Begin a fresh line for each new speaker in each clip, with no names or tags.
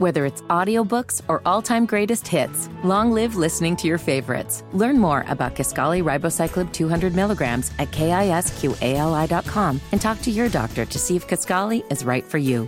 Whether it's audiobooks or all-time greatest hits, long live listening to your favorites. Learn more about Kisqali Ribociclib 200 milligrams at kisqali.com and talk to your doctor to see if Kisqali is right for you.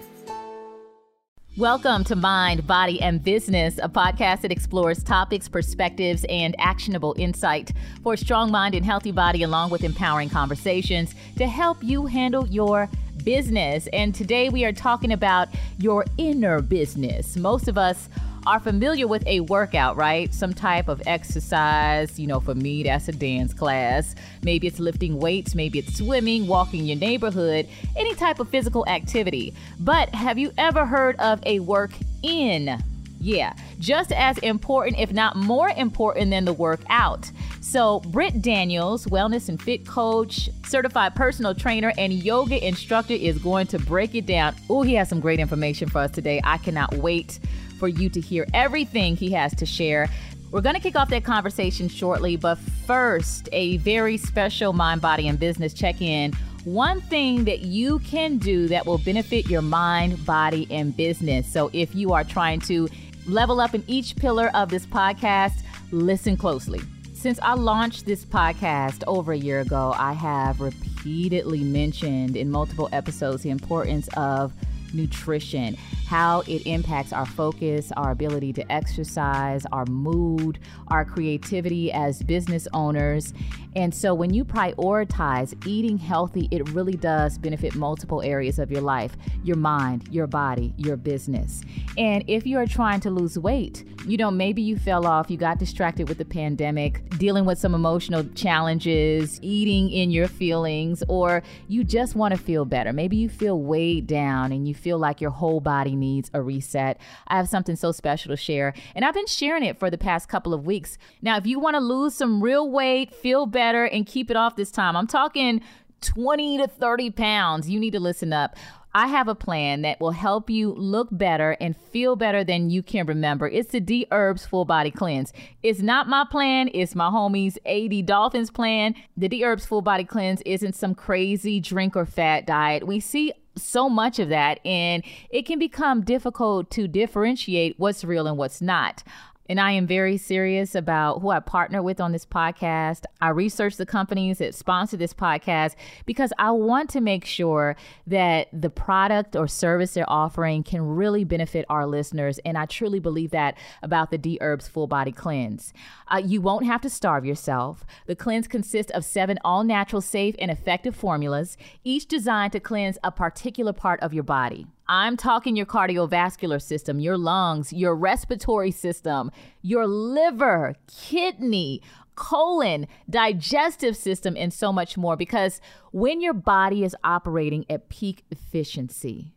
Welcome to Mind, Body, and Business, a podcast that explores topics, perspectives, and actionable insight for a strong mind and healthy body, along with empowering conversations to help you handle your business. And today we are talking about your inner business. Most of us are familiar with a workout, right? Some type of exercise. You know, for me, that's a dance class. Maybe it's lifting weights, maybe it's swimming, walking your neighborhood, any type of physical activity. But have you ever heard of a work in? Yeah, just as important, if not more important than the workout. So, Britt Daniels, wellness and fit coach, certified personal trainer, and yoga instructor, is going to break it down. Oh, he has some great information for us today. I cannot wait for you to hear everything he has to share. We're going to kick off that conversation shortly, but first, a very special mind, body, and business check in. One thing that you can do that will benefit your mind, body, and business. So, if you are trying to level up in each pillar of this podcast, listen closely. Since I launched this podcast over a year ago, I have repeatedly mentioned in multiple episodes the importance of nutrition, how it impacts our focus, our ability to exercise, our mood, our creativity as business owners. And so when you prioritize eating healthy, it really does benefit multiple areas of your life your mind, your body, your business. And if you are trying to lose weight, you know, maybe you fell off, you got distracted with the pandemic, dealing with some emotional challenges, eating in your feelings, or you just want to feel better. Maybe you feel weighed down and you feel like your whole body needs a reset. I have something so special to share, and I've been sharing it for the past couple of weeks. Now, if you want to lose some real weight, feel better, and keep it off this time, I'm talking 20 to 30 pounds, you need to listen up. I have a plan that will help you look better and feel better than you can remember. It's the D Herbs Full Body Cleanse. It's not my plan, it's my homies AD Dolphins plan. The D Herbs Full Body Cleanse isn't some crazy drink or fat diet. We see so much of that and it can become difficult to differentiate what's real and what's not. And I am very serious about who I partner with on this podcast. I research the companies that sponsor this podcast because I want to make sure that the product or service they're offering can really benefit our listeners. And I truly believe that about the D Herbs Full Body Cleanse. Uh, you won't have to starve yourself. The cleanse consists of seven all natural, safe, and effective formulas, each designed to cleanse a particular part of your body. I'm talking your cardiovascular system, your lungs, your respiratory system, your liver, kidney, colon, digestive system, and so much more. Because when your body is operating at peak efficiency,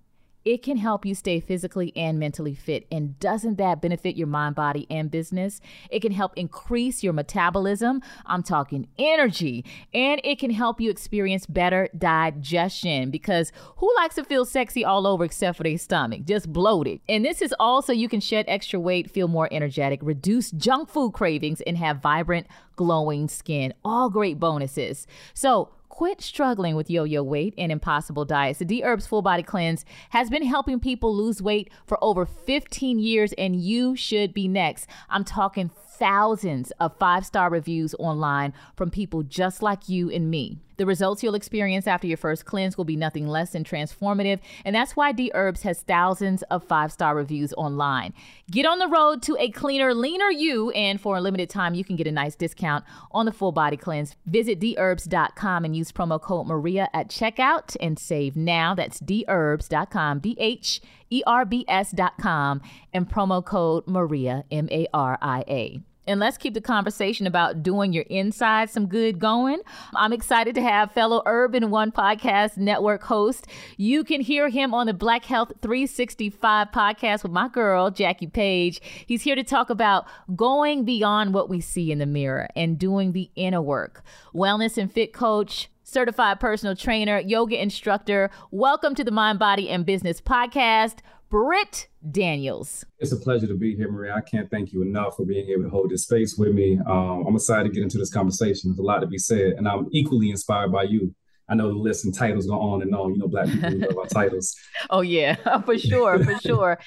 it can help you stay physically and mentally fit. And doesn't that benefit your mind, body, and business? It can help increase your metabolism. I'm talking energy. And it can help you experience better digestion because who likes to feel sexy all over except for their stomach? Just bloated. And this is also you can shed extra weight, feel more energetic, reduce junk food cravings, and have vibrant, glowing skin. All great bonuses. So, Quit struggling with yo yo weight and impossible diets. The D Herbs Full Body Cleanse has been helping people lose weight for over 15 years, and you should be next. I'm talking thousands of five star reviews online from people just like you and me. The results you'll experience after your first cleanse will be nothing less than transformative, and that's why D Herbs has thousands of five star reviews online. Get on the road to a cleaner, leaner you, and for a limited time, you can get a nice discount on the full body cleanse. Visit dherbs.com and use promo code Maria at checkout and save now. That's dherbs.com, D H E R B S.com, and promo code Maria, M A R I A. And let's keep the conversation about doing your inside some good going. I'm excited to have fellow Urban One Podcast Network host. You can hear him on the Black Health 365 podcast with my girl, Jackie Paige. He's here to talk about going beyond what we see in the mirror and doing the inner work. Wellness and fit coach, certified personal trainer, yoga instructor. Welcome to the Mind, Body, and Business podcast. Britt Daniels.
It's a pleasure to be here, Maria. I can't thank you enough for being able to hold this space with me. Um, I'm excited to get into this conversation. There's a lot to be said, and I'm equally inspired by you I know the list and titles go on and on. You know, black people love our titles.
Oh yeah, for sure, for sure.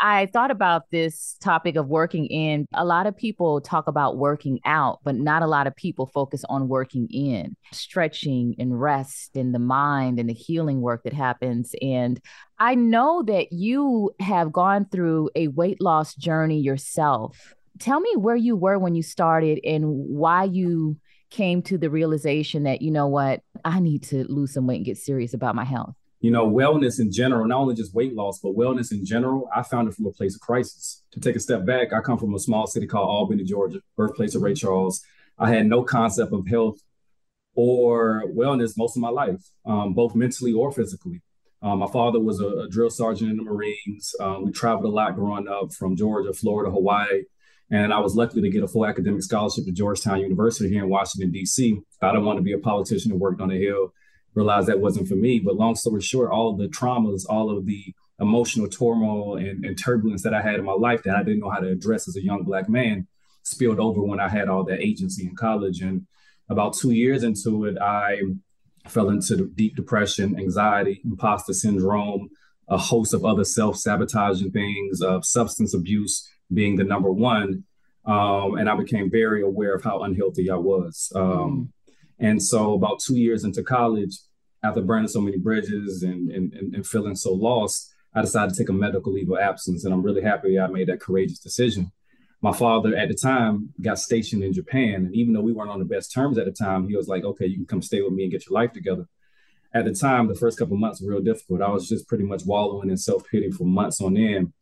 I thought about this topic of working in. A lot of people talk about working out, but not a lot of people focus on working in, stretching and rest and the mind and the healing work that happens. And I know that you have gone through a weight loss journey yourself. Tell me where you were when you started and why you came to the realization that, you know what, I need to lose some weight and get serious about my health?
You know, wellness in general, not only just weight loss, but wellness in general, I found it from a place of crisis. To take a step back, I come from a small city called Albany, Georgia, birthplace of Ray Charles. I had no concept of health or wellness most of my life, um, both mentally or physically. Um, my father was a, a, drill sergeant in the Marines. Um, we traveled a lot growing up from Georgia, Florida, Hawaii. And I was lucky to get a full academic scholarship to Georgetown University here in Washington, D.C. I don't want to be a politician and worked on the Hill, realized that wasn't for me. But long story short, all of the traumas, all of the emotional turmoil and, and turbulence that I had in my life that I didn't know how to address as a young Black man spilled over when I had all that agency in college. And about two years into it, I fell into deep depression, anxiety, imposter syndrome, a host of other self sabotaging things, of substance abuse being the number one. Um, and I became very aware of how unhealthy I was. Um. And so, about two years into college, after burning so many bridges and, and, and, feeling so lost, I decided to take a medical leave of absence. And I'm really happy I made that courageous decision. My father at the time got stationed in Japan. And even though we weren't on the best terms at the time, he was like, okay, you can come stay with me and get your life together. At the time, the first couple months were real difficult. I was just pretty much wallowing in self pity for months on end.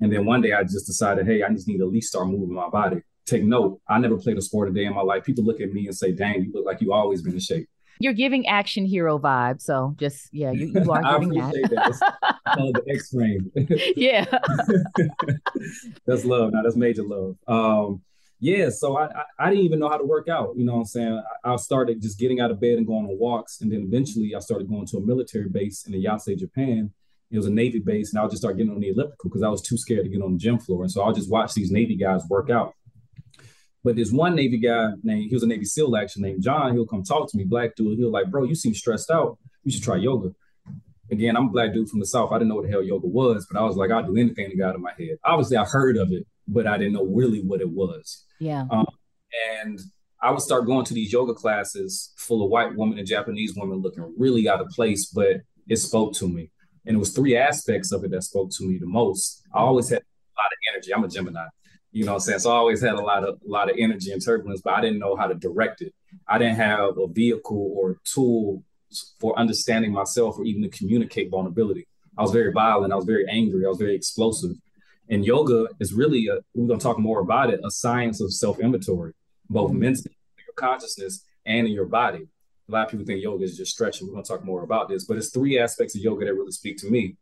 And then one day I just decided, hey, I just need to at least start moving my body. Take note, I never played a sport a day in my life. People look at me and say, dang, you look like you always been in shape.
You're giving action hero vibe. So just, yeah, you, you are giving
I appreciate that. that. the X frame.
yeah.
that's love. Now that's major love. Um, yeah, so I, I, I didn't even know how to work out. You know what I'm saying? I, I, started just getting out of bed and going on walks. And then eventually I started going to a military base in the Yase, Japan. It was a Navy base, and I would just start getting on the elliptical because I was too scared to get on the gym floor. And so I'll just watch these Navy guys work out. But there's one Navy guy named, he was a Navy SEAL actually named John. He'll come talk to me, black dude. He'll like, bro, you seem stressed out. You should try yoga. Again, I'm a black dude from the South. I didn't know what the hell yoga was, but I was like, I'll do anything to get out of my head. Obviously, I heard of it, but I didn't know really what it was.
Yeah. Um,
and I would start going to these yoga classes full of white women and Japanese women looking really out of place, but it spoke to me. And it was three aspects of it that spoke to me the most. I always had a lot of energy. I'm a Gemini, you know what I'm saying? So I always had a lot of a lot of energy and turbulence, but I didn't know how to direct it. I didn't have a vehicle or tool for understanding myself or even to communicate vulnerability. I was very violent. I was very angry. I was very explosive. And yoga is really, a, we're going to talk more about it, a science of self inventory, both mm-hmm. mentally, your consciousness, and in your body a lot of people think yoga is just stretching. We're going to talk more about this, but it's three aspects of yoga that really speak to me.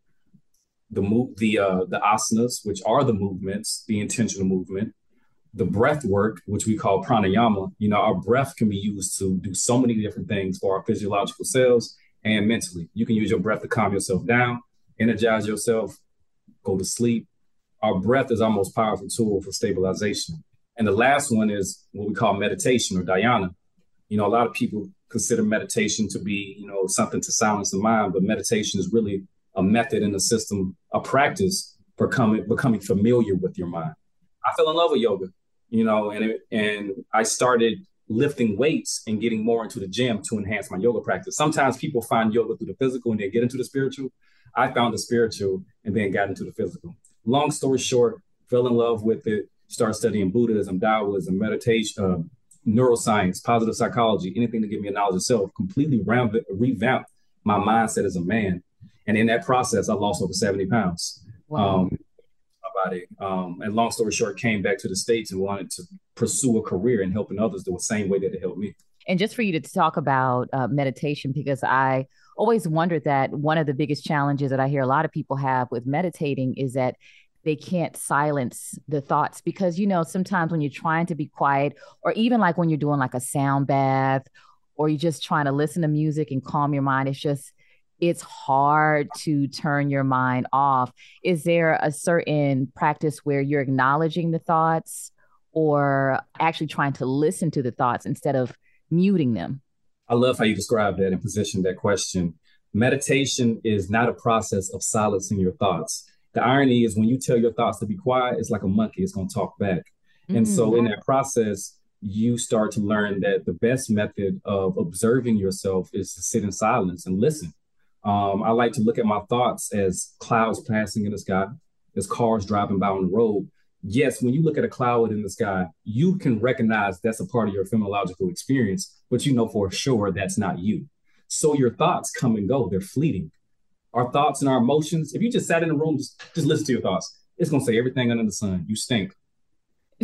The move, the uh, the asanas, which are the movements, the intentional movement, the breath work, which we call pranayama. You know, our breath can be used to do so many different things for our physiological cells and mentally. You can use your breath to calm yourself down, energize yourself, go to sleep. Our breath is our most powerful tool for stabilization. And the last one is what we call meditation or dhyana. You know, a lot of people consider meditation to be, you know, something to silence the mind, but meditation is really a method and a system, a practice for coming, becoming familiar with your mind. I fell in love with yoga, you know, and it, and I started lifting weights and getting more into the gym to enhance my yoga practice. Sometimes people find yoga through the physical and then get into the spiritual. I found the spiritual and then got into the physical. Long story short, fell in love with it, started studying Buddhism, Taoism, meditation, uh, neuroscience, positive psychology, anything to give me a knowledge of self, completely revamped my mindset as a man. And in that process, I lost over 70 pounds. Wow. Um, my body. Um, and long story short, came back to the States and wanted to pursue a career in helping others the same way that it helped me.
And just for you to talk about uh, meditation, because I always wondered that one of the biggest challenges that I hear a lot of people have with meditating is that they can't silence the thoughts because you know sometimes when you're trying to be quiet or even like when you're doing like a sound bath or you're just trying to listen to music and calm your mind it's just it's hard to turn your mind off is there a certain practice where you're acknowledging the thoughts or actually trying to listen to the thoughts instead of muting them
I love how you described that and positioned that question. Meditation is not a process of silencing your thoughts. The irony is when you tell your thoughts to be quiet, it's like a monkey, it's going to talk back. Mm-hmm. And so in mm-hmm. that process, you start to learn that the best method of observing yourself is to sit in silence and listen. Um, I like to look at my thoughts as clouds passing in the sky, as cars driving by on the road. Yes, when you look at a cloud in the sky, you can recognize that's a part of your phenomenological experience, but you know for sure that's not you. So your thoughts come and go, they're fleeting. Our thoughts and our emotions, if you just sat in a room, just, just listen to your thoughts, it's going to say everything under the sun. You stink.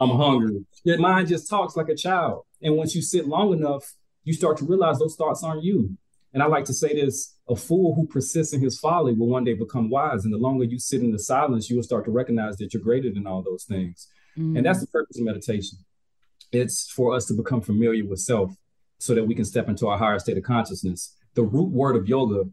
I'm hungry. Your mind just talks like a child. And once you sit long enough, you start to realize those thoughts aren't you. And I like to say this a fool who persists in his folly will one day become wise. And the longer you sit in the silence, you will start to recognize that you're greater than all those things. Mm. And that's the purpose of meditation. It's for us to become familiar with self so that we can step into our higher state of consciousness. The root word of yoga,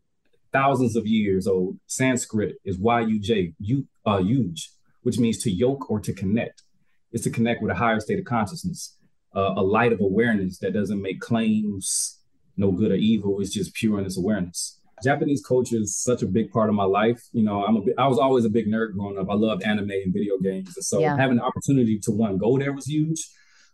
thousands of years old, Sanskrit is Y-U-J, you, uh, huge, which means to yoke or to connect. It's to connect with a higher state of consciousness, uh, a light of awareness that doesn't make claims, no good or evil. It's just pure in its awareness. Japanese culture is such a big part of my life. You know, I'm a I was always a big nerd growing up. I loved anime and video games, and so yeah. having the opportunity to one go there was huge.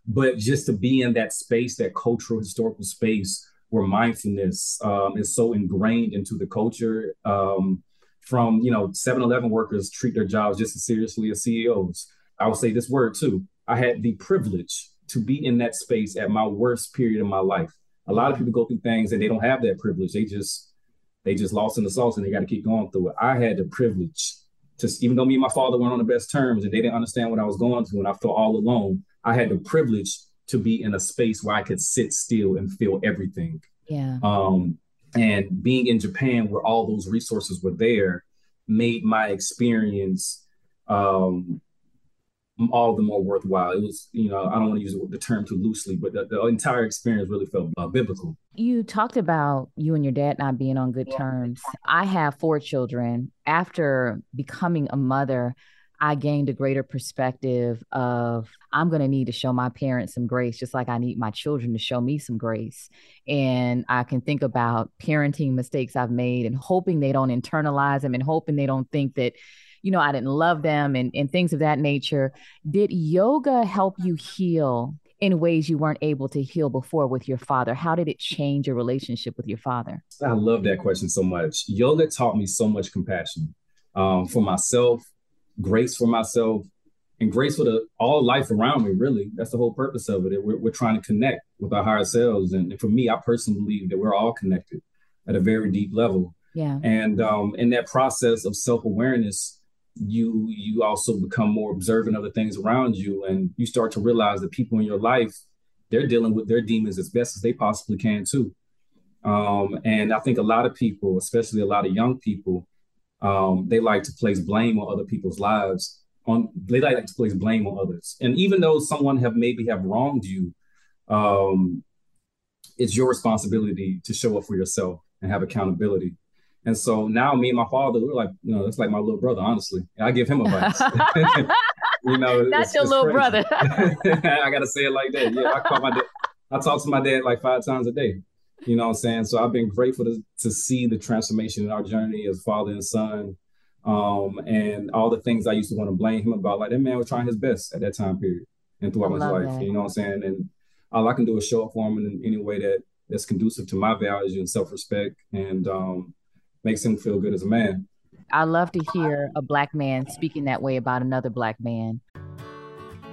But just to be in that space, that cultural historical space where mindfulness um, is so ingrained into the culture. Um, from you know 7-Eleven workers treat their jobs just as seriously as CEOs. I will say this word too. I had the privilege to be in that space at my worst period of my life. A lot of people go through things and they don't have that privilege. They just they just lost in the sauce and they got to keep going through it. I had the privilege to, even though me and my father weren't on the best terms and they didn't understand what I was going through and I felt all alone, I had the privilege to be in a space where I could sit still and feel everything.
Yeah.
Um, and being in Japan where all those resources were there made my experience um, all the more worthwhile. It was, you know, I don't want to use the term too loosely, but the, the entire experience really felt uh, biblical.
You talked about you and your dad not being on good terms. I have four children. After becoming a mother, I gained a greater perspective of I'm going to need to show my parents some grace, just like I need my children to show me some grace. And I can think about parenting mistakes I've made and hoping they don't internalize them and hoping they don't think that you know, I didn't love them and, and things of that nature. Did yoga help you heal in ways you weren't able to heal before with your father? How did it change your relationship with your father?
I love that question so much. Yoga taught me so much compassion um, for myself, grace for myself, and grace for the all life around me. Really, that's the whole purpose of it. We're, we're trying to connect with our higher selves, and for me, I personally believe that we're all connected at a very deep level.
Yeah.
And um, in that process of self awareness, you you also become more observant of the things around you and you start to realize that people in your life they're dealing with their demons as best as they possibly can too um, and i think a lot of people especially a lot of young people um, they like to place blame on other people's lives on they like to place blame on others and even though someone have maybe have wronged you um, it's your responsibility to show up for yourself and have accountability and so now me and my father, we're like, you know, it's like my little brother, honestly. I give him advice. you know,
that's your little crazy. brother.
I gotta say it like that. Yeah, I call my dad. I talk to my dad like five times a day. You know what I'm saying? So I've been grateful to, to see the transformation in our journey as father and son. Um, and all the things I used to want to blame him about, like that man was trying his best at that time period and throughout his life. That. You know what I'm saying? And all I can do is show up for him in any way that that's conducive to my values and self-respect and um, makes him feel good as a man.
I love to hear a black man speaking that way about another black man.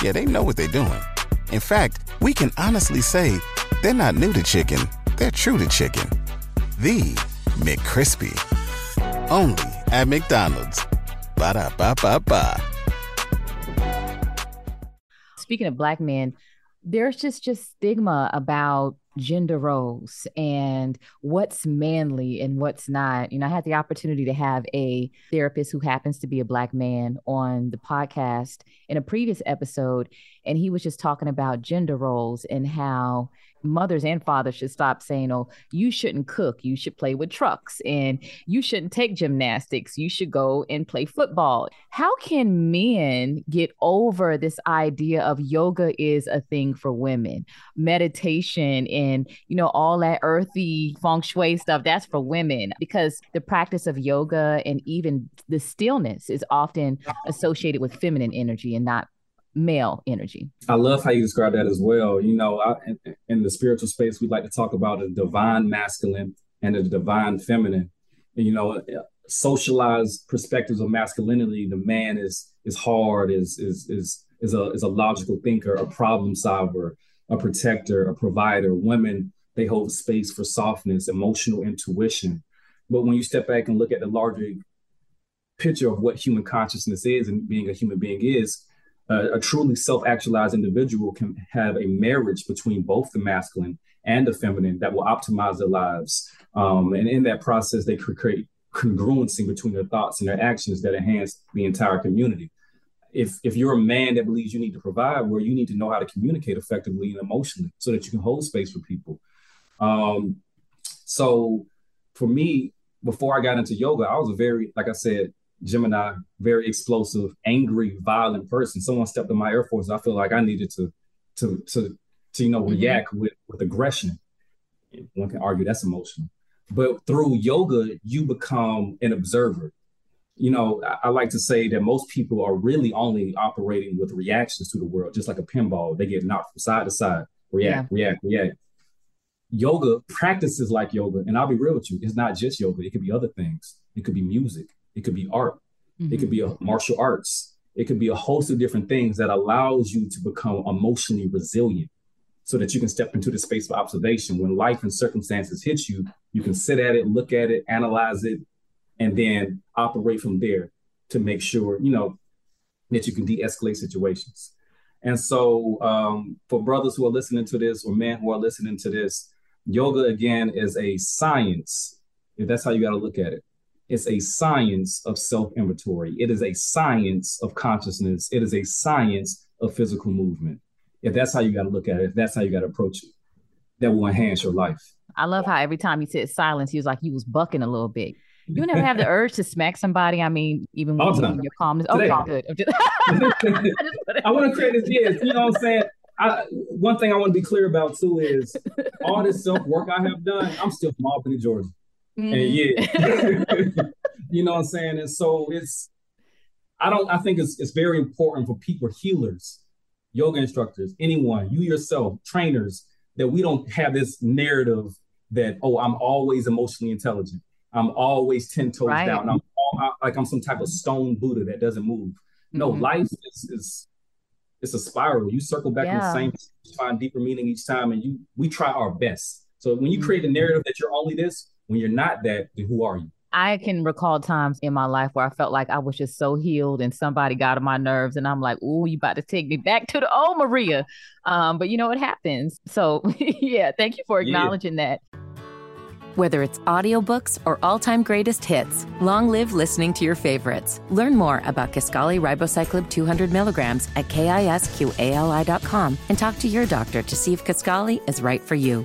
Yeah, they know what they're doing. In fact, we can honestly say they're not new to chicken, they're true to chicken. The McCrispy. Only at McDonald's. Ba da ba ba ba.
Speaking of black men, there's just just stigma about gender roles and what's manly and what's not. You know, I had the opportunity to have a therapist who happens to be a black man on the podcast in a previous episode, and he was just talking about gender roles and how mothers and fathers should stop saying, oh, you shouldn't cook, you should play with trucks, and you shouldn't take gymnastics, you should go and play football. How can men get over this idea of yoga is a thing for women? Meditation and, you know, all that earthy feng shui stuff, that's for women because the practice of yoga and even the stillness is often associated with feminine energy and not male energy.
I love how you describe that as well. You know, I, in, in, the spiritual space, we like to talk about the divine masculine and the divine feminine. And, you know, socialized perspectives of masculinity, the man is is hard, is is is is a is a logical thinker, a problem solver, a protector, a provider. Women they hold space for softness, emotional intuition. But when you step back and look at the larger picture of what human consciousness is and being a human being is, a, a truly self-actualized individual can have a marriage between both the masculine and the feminine that will optimize their lives. Um, and in that process, they create congruency between their thoughts and their actions that enhance the entire community. If if you're a man that believes you need to provide, well, you need to know how to communicate effectively and emotionally so that you can hold space for people. Um, so for me, before I got into yoga, I was a very, like I said, Gemini, very explosive, angry, violent person. Someone stepped on my Air Force. I feel like I needed to to to to you know mm-hmm. react with with aggression. One can argue that's emotional, but through yoga, you become an observer. You know, I, I like to say that most people are really only operating with reactions to the world, just like a pinball. They get knocked from side to side, react, yeah. react, react. Yoga practices like yoga, and I'll be real with you, it's not just yoga. It could be other things. It could be music it could be art. Mm-hmm. It could be a martial arts. It could be a host of different things that allows you to become emotionally resilient so that you can step into the space of observation. When life and circumstances hit you, you can sit at it, look at it, analyze it, and then operate from there to make sure, you know, that you can de-escalate situations. And so um, for brothers who are listening to this or men who are listening to this, yoga again is a science. If that's how you got to look at it. It's a science of self inventory. It is a science of consciousness. It is a science of physical movement. If that's how you got to look at it, if that's how you got to approach it, that will enhance your life.
I love how every time he said silence, he was like he was bucking a little bit. You never have the urge to smack somebody. I mean, even when oh, you're your calmness. Oh, okay, good. Just...
I want to create this. Yes, you know what I'm saying. I, one thing I want to be clear about too is all this self work I have done. I'm still from Albany, Georgia. Mm-hmm. And yeah, you know what I'm saying? And so it's, I don't, I think it's, it's very important for people, healers, yoga instructors, anyone, you yourself, trainers, that we don't have this narrative that, oh, I'm always emotionally intelligent. I'm always 10 toes right. down. I'm all, like I'm some type of stone Buddha that doesn't move. No, mm-hmm. life is, is it's a spiral. You circle back yeah. in the same, find deeper meaning each time, and you we try our best. So when you create a mm-hmm. narrative that you're only this, when you're not that, then who are you?
I can recall times in my life where I felt like I was just so healed and somebody got on my nerves and I'm like, oh, you about to take me back to the old Maria. Um, but you know, it happens. So yeah, thank you for acknowledging yeah. that.
Whether it's audiobooks or all-time greatest hits, long live listening to your favorites. Learn more about Kisqali Ribociclib 200 milligrams at kisqali.com and talk to your doctor to see if Kisqali is right for you.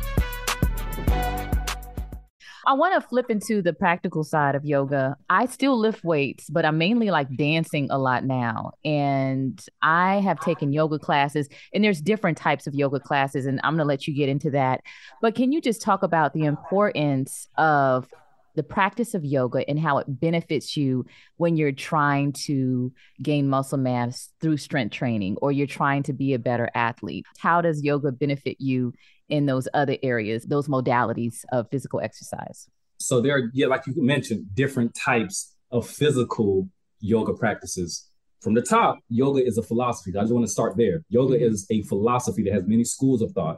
I want to flip into the practical side of yoga. I still lift weights, but I'm mainly like dancing a lot now. And I have taken yoga classes, and there's different types of yoga classes, and I'm going to let you get into that. But can you just talk about the importance of the practice of yoga and how it benefits you when you're trying to gain muscle mass through strength training or you're trying to be a better athlete. How does yoga benefit you in those other areas, those modalities of physical exercise?
So there are, yeah, like you mentioned, different types of physical yoga practices. From the top, yoga is a philosophy. I just want to start there. Yoga mm-hmm. is a philosophy that has many schools of thought.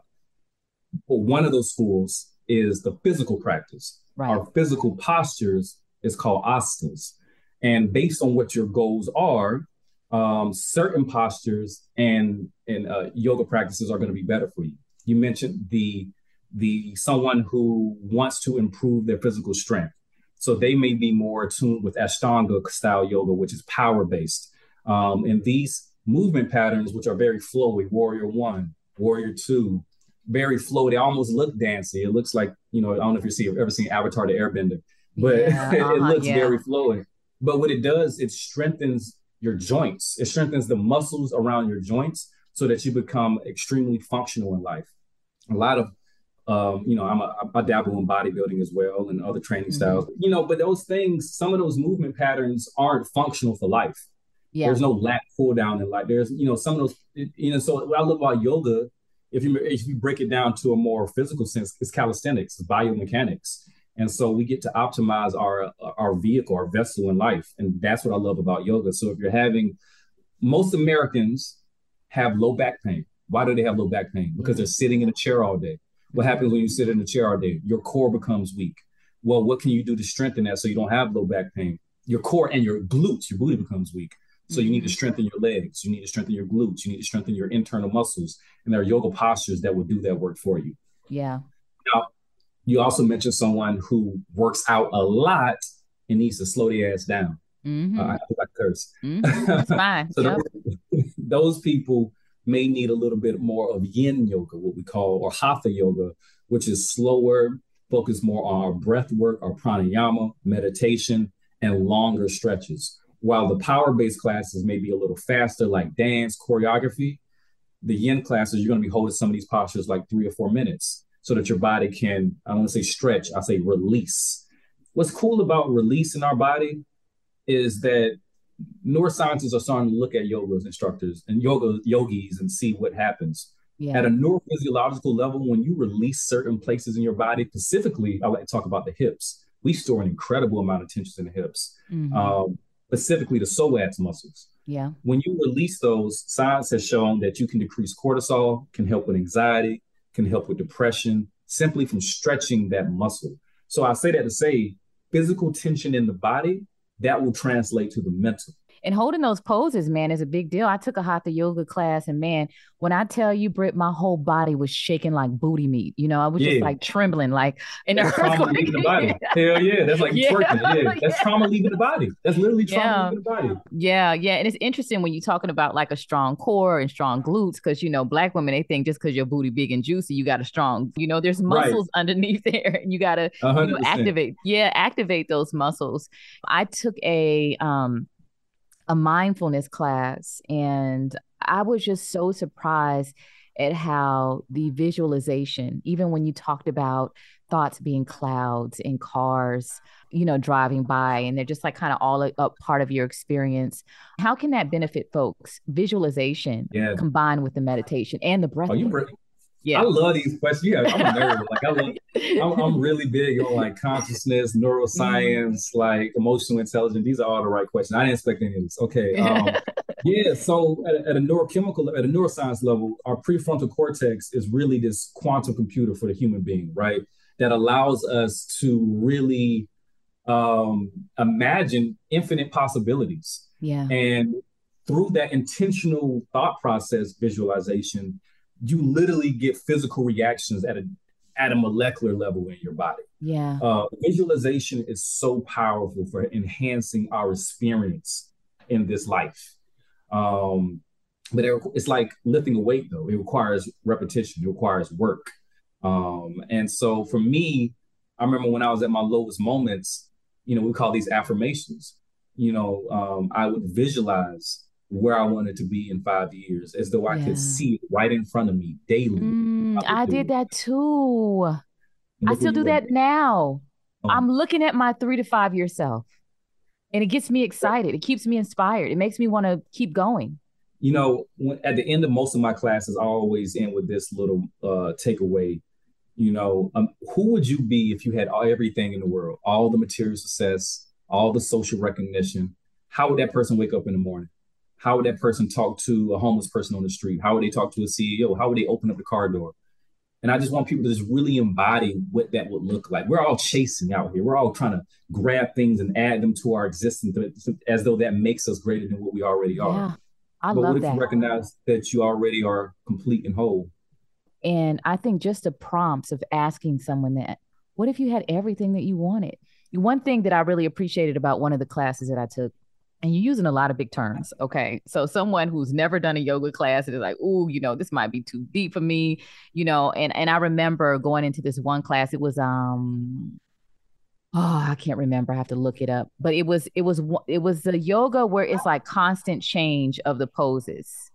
But one of those schools is the physical practice. Right. Our physical postures is called asanas. And based on what your goals are, um, certain postures and, and uh, yoga practices are going to be better for you. You mentioned the the someone who wants to improve their physical strength. So they may be more attuned with Ashtanga style yoga, which is power based. Um, and these movement patterns, which are very flowy, warrior one, warrior two, very flowy. They almost look dancey. It looks like, you know, I don't know if you see ever seen Avatar the Airbender, but yeah, uh-huh, it looks yeah. very flowy. But what it does, it strengthens your joints. It strengthens the muscles around your joints so that you become extremely functional in life. A lot of um, you know, I'm a, I dabble in bodybuilding as well and other training mm-hmm. styles. You know, but those things, some of those movement patterns aren't functional for life. Yeah. There's no lat pull down in life. There's, you know, some of those, you know, so what I love about yoga, if you if you break it down to a more physical sense, it's calisthenics, it's biomechanics. And so we get to optimize our our vehicle, our vessel in life. And that's what I love about yoga. So if you're having most Americans have low back pain. Why do they have low back pain? Because they're sitting in a chair all day. What happens when you sit in a chair all day? Your core becomes weak. Well, what can you do to strengthen that so you don't have low back pain? Your core and your glutes, your booty becomes weak. So you need to mm-hmm. strengthen your legs. You need to strengthen your glutes. You need to strengthen your internal muscles. And there are yoga postures that will do that work for you.
Yeah.
Now, you also mentioned someone who works out a lot and needs to slow their ass down. Mm-hmm. Uh, I like curse.
Mm-hmm. That's fine.
so yep. those, those people may need a little bit more of yin yoga, what we call, or hatha yoga, which is slower, focus more on our breath work, our pranayama, meditation, and longer stretches. While the power based classes may be a little faster, like dance, choreography, the yin classes, you're going to be holding some of these postures like three or four minutes so that your body can, I don't want to say stretch, I say release. What's cool about releasing our body is that neuroscientists are starting to look at yoga instructors and yoga yogis and see what happens. Yeah. At a neurophysiological level, when you release certain places in your body, specifically, I like to talk about the hips. We store an incredible amount of tension in the hips, mm-hmm. um, specifically the psoas muscles.
Yeah.
When you release those, science has shown that you can decrease cortisol, can help with anxiety, can help with depression, simply from stretching that muscle. So I say that to say physical tension in the body that will translate to the mental.
And holding those poses, man, is a big deal. I took a hatha yoga class, and man, when I tell you, Britt, my whole body was shaking like booty meat. You know, I was yeah. just like trembling, like in
that's trauma leaving the body. Hell yeah, that's like yeah. twerking. Yeah, that's trauma leaving the body. That's literally trauma yeah. leaving the body.
Yeah, yeah, and it's interesting when you're talking about like a strong core and strong glutes, because you know, black women they think just because your booty big and juicy, you got a strong. You know, there's muscles right. underneath there, and you got to you know, activate. Yeah, activate those muscles. I took a um a mindfulness class and I was just so surprised at how the visualization, even when you talked about thoughts being clouds in cars, you know, driving by, and they're just like kind of all a, a part of your experience. How can that benefit folks? Visualization yeah. combined with the meditation and the breath. Oh, you,
yeah. I love these questions. Yeah, I'm a nerd. like I love, I'm, I'm, really big on like consciousness, neuroscience, mm-hmm. like emotional intelligence. These are all the right questions. I didn't expect any of this. Okay. Um, yeah. So at, at, a neurochemical, at a neuroscience level, our prefrontal cortex is really this quantum computer for the human being, right? That allows us to really um, imagine infinite possibilities.
Yeah.
And through that intentional thought process visualization, you literally get physical reactions at a at a molecular level in your body.
Yeah. Uh,
visualization is so powerful for enhancing our experience in this life. Um, but it, it's like lifting a weight, though. It requires repetition. It requires work. Um, and so for me, I remember when I was at my lowest moments, you know, we call these affirmations. You know, um, I would visualize where I wanted to be in five years, as though I yeah. could see it right in front of me daily.
Mm, I, I did that too. I still do that now. I'm looking at my three to five year self and it gets me excited. It keeps me inspired. It makes me want to keep going.
You know, when, at the end of most of my classes, I always end with this little uh, takeaway. You know, um, who would you be if you had all, everything in the world, all the material success, all the social recognition? How would that person wake up in the morning? How would that person talk to a homeless person on the street? How would they talk to a CEO? How would they open up the car door? And I just want people to just really embody what that would look like. We're all chasing out here. We're all trying to grab things and add them to our existence as though that makes us greater than what we already are. Yeah,
I
but
love
what if
that.
you recognize that you already are complete and whole?
And I think just the prompts of asking someone that, what if you had everything that you wanted? One thing that I really appreciated about one of the classes that I took and you're using a lot of big terms. Okay. So someone who's never done a yoga class and is like, oh, you know, this might be too deep for me, you know, and and I remember going into this one class, it was um oh, I can't remember. I have to look it up. But it was it was it was the yoga where it's like constant change of the poses.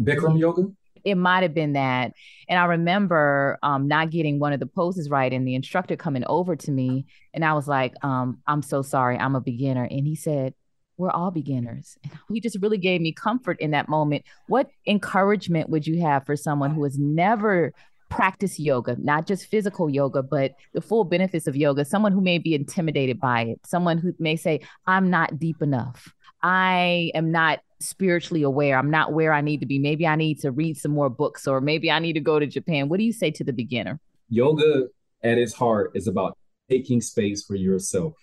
Bikram yoga?
It might have been that. And I remember um, not getting one of the poses right and the instructor coming over to me and I was like, um, I'm so sorry, I'm a beginner. And he said, we're all beginners. He just really gave me comfort in that moment. What encouragement would you have for someone who has never practiced yoga, not just physical yoga, but the full benefits of yoga? Someone who may be intimidated by it, someone who may say, I'm not deep enough. I am not spiritually aware. I'm not where I need to be. Maybe I need to read some more books or maybe I need to go to Japan. What do you say to the beginner?
Yoga at its heart is about taking space for yourself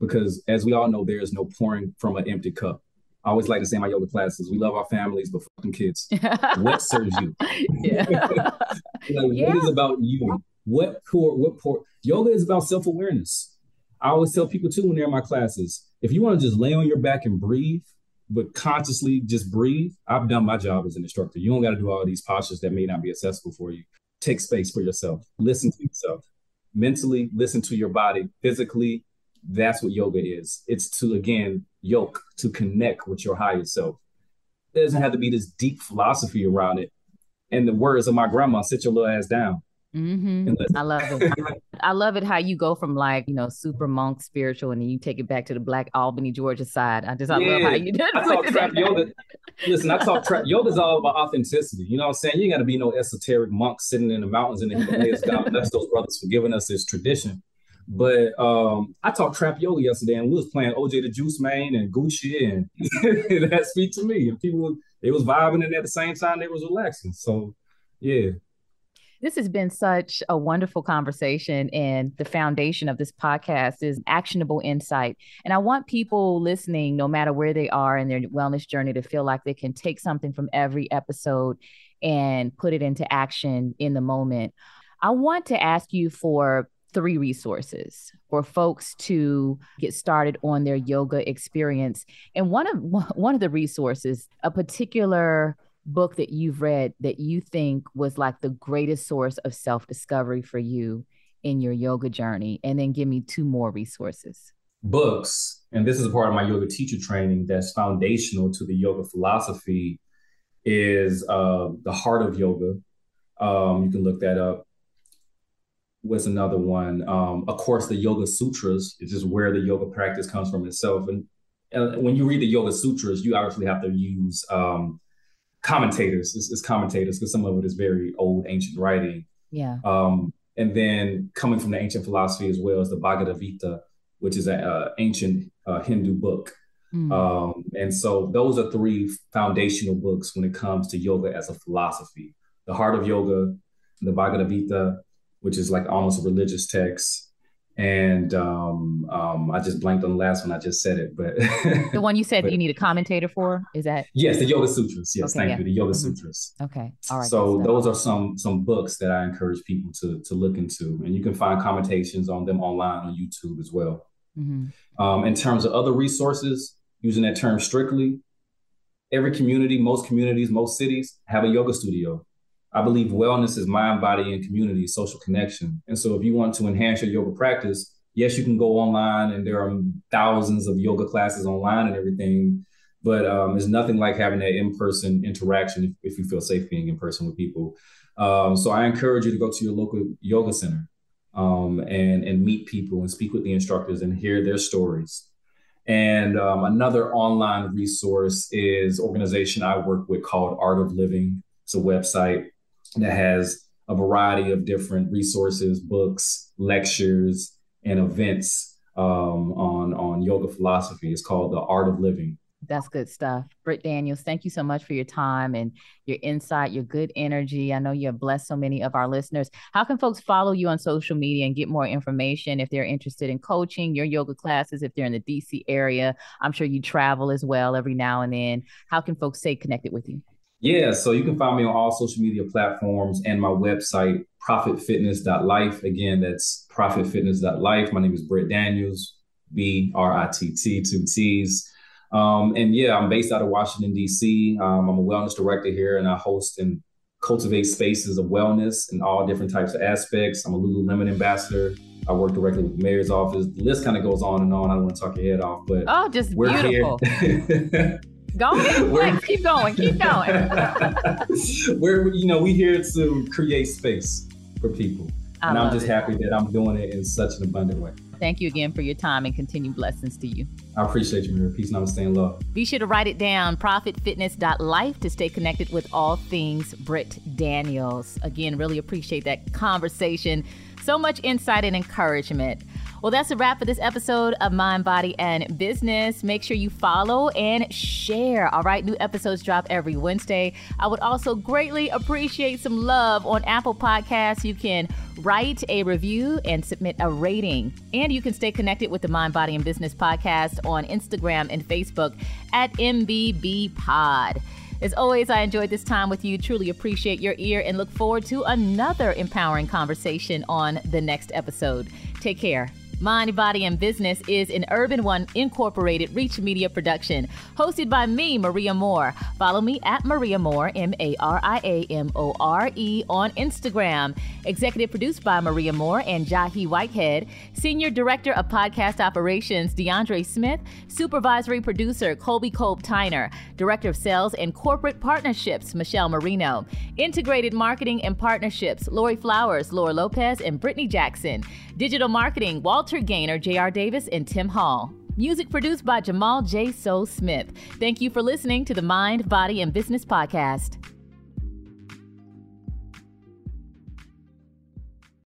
because as we all know, there is no pouring from an empty cup. I always like to say in my yoga classes, we love our families, but fucking kids. what serves you?
Yeah.
like, yeah. What is about you? What pour, what pour? Yoga is about self-awareness. I always tell people too when they're in my classes, if you want to just lay on your back and breathe, but consciously just breathe, I've done my job as an instructor. You don't got to do all these postures that may not be accessible for you. Take space for yourself. Listen to yourself. Mentally, listen to your body. Physically, that's what yoga is. It's to again yoke to connect with your higher self. There doesn't have to be this deep philosophy around it. And the words of my grandma, sit your little ass down.
Mm-hmm. I love it. I love it how you go from like you know super monk spiritual and then you take it back to the Black Albany Georgia side. I just I yeah. love how you did. I
talk trap yoga. Listen, I talk trap yoga is all about authenticity. You know what I'm saying? You got to be no esoteric monk sitting in the mountains in the Himalayas. God bless those brothers for giving us this tradition. But um, I talked trap yoga yesterday, and we was playing OJ the Juice Man and Gucci, and that speak to me. And people, it was vibing, and at the same time, they was relaxing. So, yeah.
This has been such a wonderful conversation. And the foundation of this podcast is actionable insight. And I want people listening, no matter where they are in their wellness journey, to feel like they can take something from every episode and put it into action in the moment. I want to ask you for three resources for folks to get started on their yoga experience. And one of one of the resources, a particular book that you've read that you think was like the greatest source of self-discovery for you in your yoga journey. And then give me two more resources.
Books and this is part of my yoga teacher training that's foundational to the yoga philosophy is uh, the heart of yoga. Um, you can look that up was another one. Um, of course, the Yoga Sutras is just where the yoga practice comes from itself. And, and when you read the Yoga Sutras, you actually have to use um, commentators. It's, it's commentators because some of it is very old, ancient writing.
Yeah.
Um, and then coming from the ancient philosophy as well as the Bhagavad Gita, which is an uh, ancient uh, Hindu book. Mm. Um, and so those are three foundational books when it comes to yoga as a philosophy. The Heart of Yoga, the Bhagavad Gita, which is like almost a religious text. And um, um, I just blanked on the last one. I just said it, but
the one you said but, you need a commentator for is that?
Yes, the Yoga Sutras. Yes, okay, thank yeah. you. The Yoga mm-hmm. Sutras.
Okay, all right.
So those are some some books that I encourage people to to look into, and you can find commentations on them online on YouTube as well. Mm-hmm. Um, in terms of other resources, using that term strictly, every community, most communities, most cities have a yoga studio. I believe wellness is mind, body, and community, social connection. And so if you want to enhance your yoga practice, yes, you can go online and there are thousands of yoga classes online and everything. But um, it's nothing like having that in-person interaction if, if, you feel safe being in person with people. Um, so I encourage you to go to your local yoga center. um, and and meet people and speak with the instructors and hear their stories. And um, another online resource is organization I work with called Art of Living. It's a website that has a variety of different resources, books, lectures, and events um, on on yoga philosophy. It's called the Art of Living.
That's good stuff. Britt Daniels, thank you so much for your time and your insight, your good energy. I know you have blessed so many of our listeners. How can folks follow you on social media and get more information if they're interested in coaching your yoga classes, if they're in the DC area? I'm sure you travel as well every now and then. How can folks stay connected with you?
Yeah, so you can find me on all social media platforms and my website, profitfitness.life. Again, that's profitfitness.life. My name is Britt Daniels, B R I T T, two T's. Um, and yeah, I'm based out of Washington, D.C. Um, I'm a wellness director here, and I host and cultivate spaces of wellness in all different types of aspects. I'm a Lululemon ambassador. I work directly with the mayor's office. The list kind of goes on and on. I don't want to talk your head off, but
oh, just we're beautiful. Here. Go ahead, keep going, keep going.
we're you know we here to create space for people, I and I'm just it. happy that I'm doing it in such an abundant way.
Thank you again for your time and continued blessings to you.
I appreciate you, Maria. Peace, namaste, and love.
Be sure to write it down, profitfitness.life, to stay connected with all things Britt Daniels. Again, really appreciate that conversation. So much insight and encouragement. Well, that's a wrap for this episode of Mind, Body, and Business. Make sure you follow and share. All right, new episodes drop every Wednesday. I would also greatly appreciate some love on Apple Podcasts. You can write a review and submit a rating. And you can stay connected with the Mind, Body, and Business podcast on Instagram and Facebook at MBB Pod. As always, I enjoyed this time with you. Truly appreciate your ear and look forward to another empowering conversation on the next episode. Take care. Mind, Body, and Business is an Urban One Incorporated Reach Media production, hosted by me, Maria More. Follow me at Maria More, M A R I A M O R E, on Instagram. Executive produced by Maria More and Jahi Whitehead. Senior Director of Podcast Operations, DeAndre Smith. Supervisory Producer, Colby Kolb Tyner. Director of Sales and Corporate Partnerships, Michelle Marino. Integrated Marketing and Partnerships, Lori Flowers, Laura Lopez, and Brittany Jackson. Digital Marketing, Walter Gaynor, J.R. Davis, and Tim Hall. Music produced by Jamal J. So Smith. Thank you for listening to the Mind, Body, and Business Podcast.